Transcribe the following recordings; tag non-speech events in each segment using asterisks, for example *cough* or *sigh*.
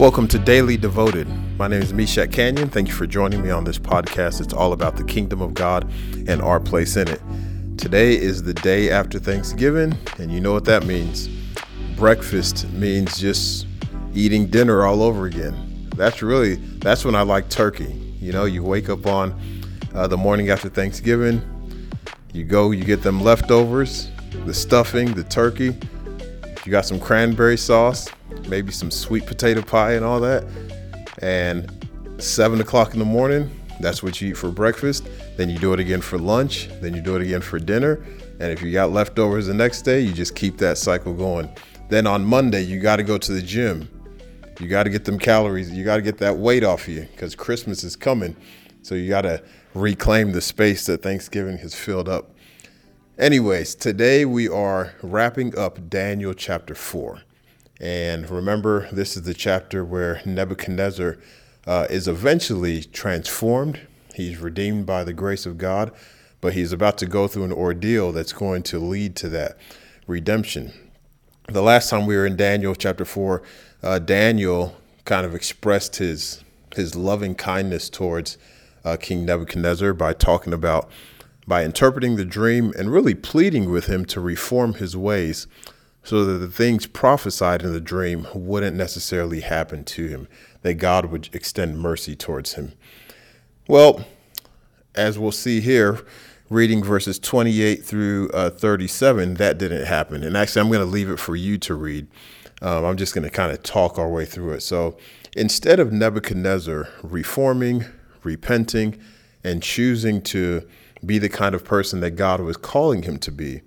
Welcome to Daily Devoted. My name is Meshach Kanyion. Thank you for joining me on this podcast. It's all about the kingdom of God and our place in it. Today is the day after Thanksgiving, and you know what that means. Breakfast means just eating dinner all over again. That's really that's when I like turkey. You know, you wake up on uh, the morning after Thanksgiving, you go, you get them leftovers, the stuffing, the turkey. You got some cranberry sauce, maybe some sweet potato pie and all that. And seven o'clock in the morning, that's what you eat for breakfast. Then you do it again for lunch. Then you do it again for dinner. And if you got leftovers the next day, you just keep that cycle going. Then on Monday, you got to go to the gym. You got to get them calories. You got to get that weight off you because Christmas is coming. So you got to reclaim the space that Thanksgiving has filled up. Anyways, today we are wrapping up Daniel chapter 4. And remember, this is the chapter where Nebuchadnezzar uh, is eventually transformed. He's redeemed by the grace of God, but he's about to go through an ordeal that's going to lead to that redemption. The last time we were in Daniel chapter 4, uh, Daniel kind of expressed his, his loving kindness towards uh, King Nebuchadnezzar by talking about, by interpreting the dream and really pleading with him to reform his ways so that the things prophesied in the dream wouldn't necessarily happen to him, that God would extend mercy towards him. Well, as we'll see here, reading verses 28 through uh, 37, that didn't happen. And actually, I'm going to leave it for you to read. Um, I'm just going to kind of talk our way through it. So instead of Nebuchadnezzar reforming, repenting, and choosing to be the kind of person that God was calling him to be,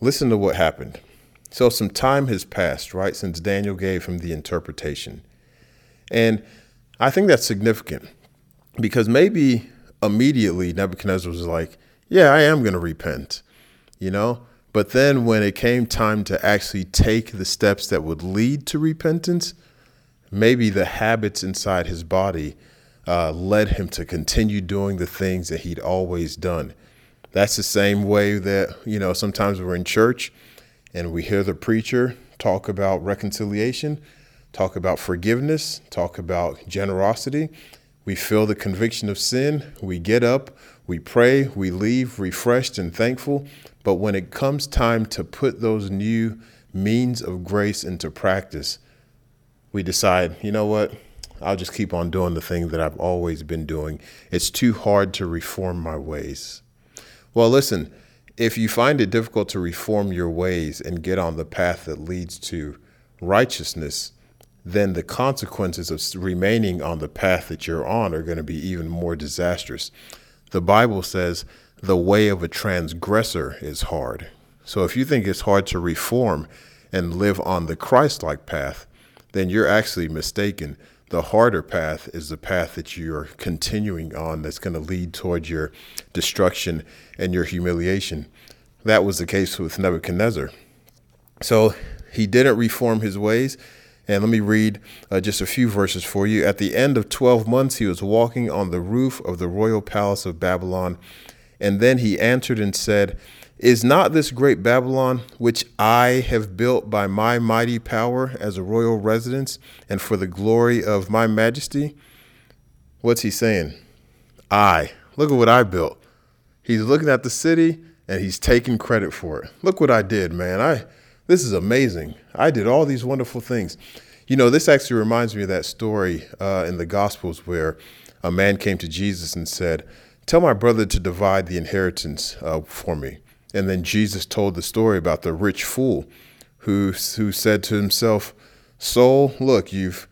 listen to what happened. So some time has passed, right, since Daniel gave him the interpretation. And I think that's significant because maybe immediately Nebuchadnezzar was like, yeah, I am going to repent, you know? But then when it came time to actually take the steps that would lead to repentance, maybe the habits inside his body uh, led him to continue doing the things that he'd always done. That's the same way that, you know, sometimes we're in church and we hear the preacher talk about reconciliation, talk about forgiveness, talk about generosity. We feel the conviction of sin. We get up, we pray, we leave refreshed and thankful. But when it comes time to put those new means of grace into practice, we decide, you know what? I'll just keep on doing the thing that I've always been doing. It's too hard to reform my ways. Well, listen, if you find it difficult to reform your ways and get on the path that leads to righteousness, then the consequences of remaining on the path that you're on are going to be even more disastrous. The Bible says the way of a transgressor is hard. So if you think it's hard to reform and live on the Christ like path, then you're actually mistaken. The harder path is the path that you're continuing on that's going to lead towards your destruction and your humiliation. That was the case with Nebuchadnezzar. So he didn't reform his ways. And let me read uh, just a few verses for you. At the end of 12 months, he was walking on the roof of the royal palace of Babylon. And then he answered and said, is not this great Babylon, which I have built by my mighty power as a royal residence and for the glory of my majesty? What's he saying? I. Look at what I built. He's looking at the city and he's taking credit for it. Look what I did, man. I this is amazing. I did all these wonderful things. You know, this actually reminds me of that story uh, in the Gospels where a man came to Jesus and said, Tell my brother to divide the inheritance uh, for me. And then Jesus told the story about the rich fool who who said to himself, "Soul, look, you've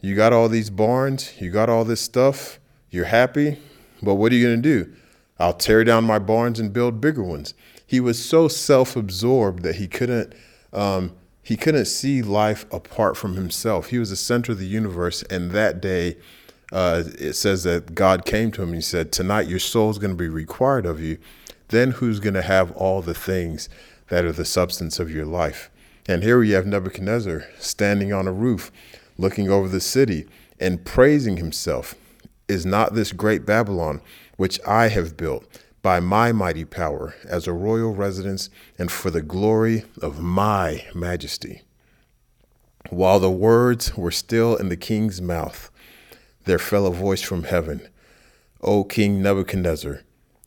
you got all these barns, you got all this stuff, you're happy, but what are you going to do? I'll tear down my barns and build bigger ones." He was so self-absorbed that he couldn't um, he couldn't see life apart from himself. He was the center of the universe, and that day. Uh, it says that God came to him and he said, Tonight your soul is going to be required of you then who's going to have all the things that are the substance of your life? And here we have Nebuchadnezzar standing on a roof, looking over the city and praising himself. Is not this great Babylon, which I have built by my mighty power as a royal residence and for the glory of my majesty? While the words were still in the king's mouth, there fell a voice from heaven O King Nebuchadnezzar,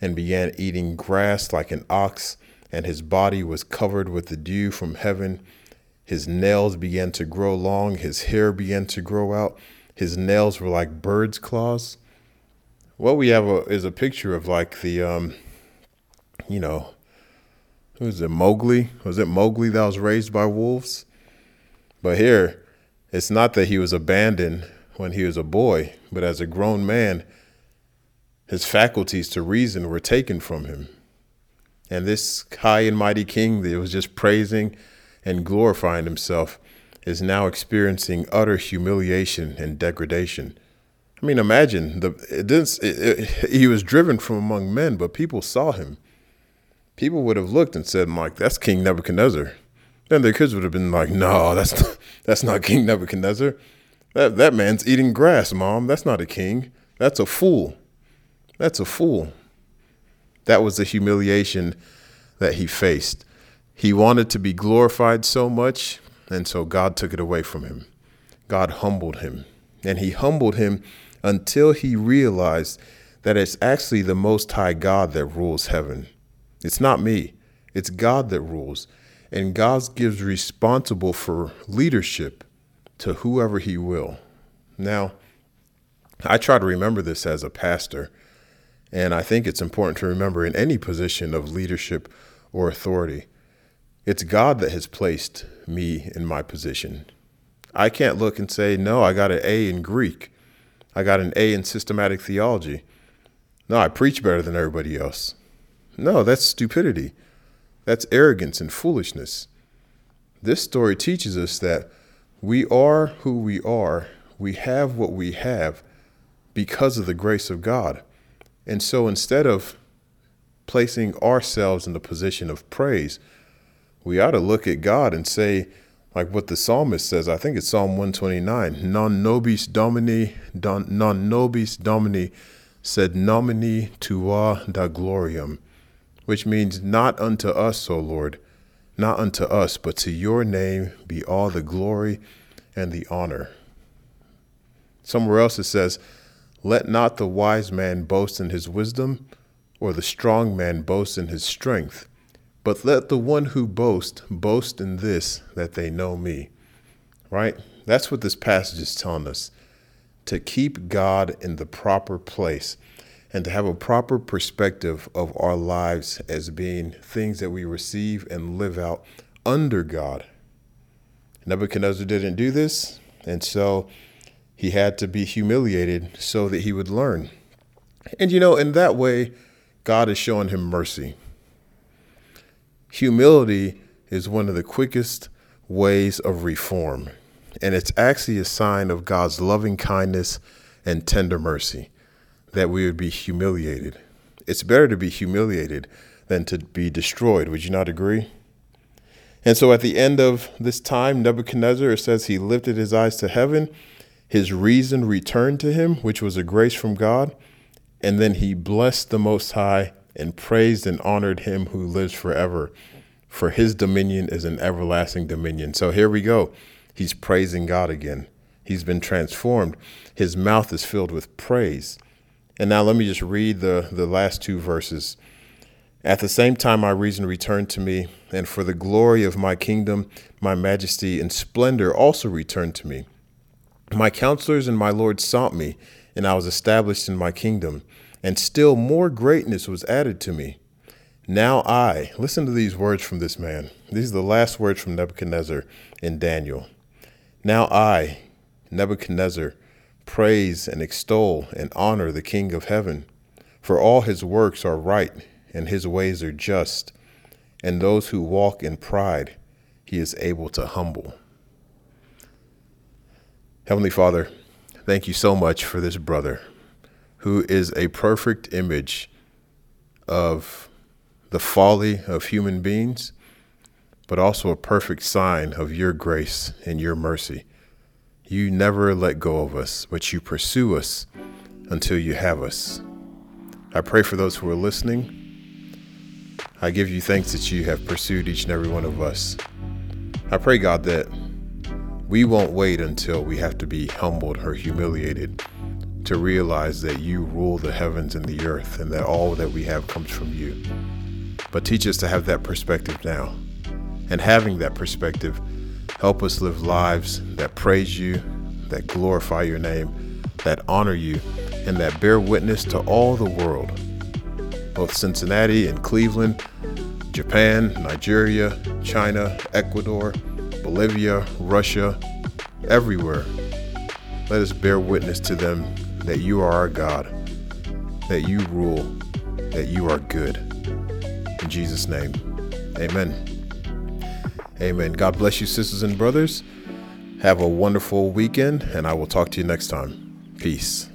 and began eating grass like an ox, and his body was covered with the dew from heaven. His nails began to grow long, his hair began to grow out, his nails were like birds' claws. What we have a, is a picture of like the, um, you know, who is it, Mowgli? Was it Mowgli that was raised by wolves? But here, it's not that he was abandoned when he was a boy, but as a grown man, his faculties to reason were taken from him. And this high and mighty king that was just praising and glorifying himself is now experiencing utter humiliation and degradation. I mean, imagine the it didn't, it, it, he was driven from among men, but people saw him. People would have looked and said, "Mike, that's King Nebuchadnezzar." Then their kids would have been like, "No, that's not, *laughs* that's not King Nebuchadnezzar." That, that man's eating grass, mom. That's not a king. That's a fool. That's a fool. That was the humiliation that he faced. He wanted to be glorified so much, and so God took it away from him. God humbled him. And he humbled him until he realized that it's actually the Most High God that rules heaven. It's not me, it's God that rules. And God gives responsible for leadership to whoever he will. Now, I try to remember this as a pastor, and I think it's important to remember in any position of leadership or authority. It's God that has placed me in my position. I can't look and say, no, I got an A in Greek. I got an A in systematic theology. No, I preach better than everybody else. No, that's stupidity. That's arrogance and foolishness. This story teaches us that we are who we are, we have what we have because of the grace of God. And so instead of placing ourselves in the position of praise, we ought to look at God and say, like what the psalmist says, I think it's Psalm 129, non nobis domini, non nobis domini, sed nomini tua da gloriam, which means not unto us, O Lord, not unto us, but to your name be all the glory and the honor. Somewhere else it says, Let not the wise man boast in his wisdom, or the strong man boast in his strength, but let the one who boasts boast in this, that they know me. Right? That's what this passage is telling us to keep God in the proper place and to have a proper perspective of our lives as being things that we receive and live out under God. Nebuchadnezzar didn't do this, and so he had to be humiliated so that he would learn. And you know, in that way, God is showing him mercy. Humility is one of the quickest ways of reform, and it's actually a sign of God's loving kindness and tender mercy that we would be humiliated. It's better to be humiliated than to be destroyed. Would you not agree? And so at the end of this time, Nebuchadnezzar, says he lifted his eyes to heaven, his reason returned to him, which was a grace from God, and then he blessed the Most High and praised and honored him who lives forever. For his dominion is an everlasting dominion. So here we go. He's praising God again. He's been transformed. His mouth is filled with praise. And now let me just read the, the last two verses. At the same time, my reason returned to me, and for the glory of my kingdom, my majesty and splendor also returned to me. My counselors and my Lord sought me, and I was established in my kingdom, and still more greatness was added to me. Now I, listen to these words from this man. These are the last words from Nebuchadnezzar in Daniel. Now I, Nebuchadnezzar, praise and extol and honor the King of heaven, for all his works are right and his ways are just, and those who walk in pride he is able to humble. Heavenly Father, thank you so much for this brother who is a perfect image of the folly of human beings, but also a perfect sign of your grace and your mercy. You never let go of us, but you pursue us until you have us. I pray for those who are listening. I give you thanks that you have pursued each and every one of us. I pray, God, that we won't wait until we have to be humbled or humiliated to realize that you rule the heavens and the earth and that all that we have comes from you. But teach us to have that perspective now. And having that perspective, help us live lives that praise you, that glorify your name, that honor you, and that bear witness to all the world, both Cincinnati and Cleveland, Japan, Nigeria, China, Ecuador, Bolivia, Russia, everywhere. Let us bear witness to them that you are our God, that you rule, that you are good. In Jesus' name, amen. Amen. God bless you, sisters and brothers. Have a wonderful weekend, and I will talk to you next time. Peace.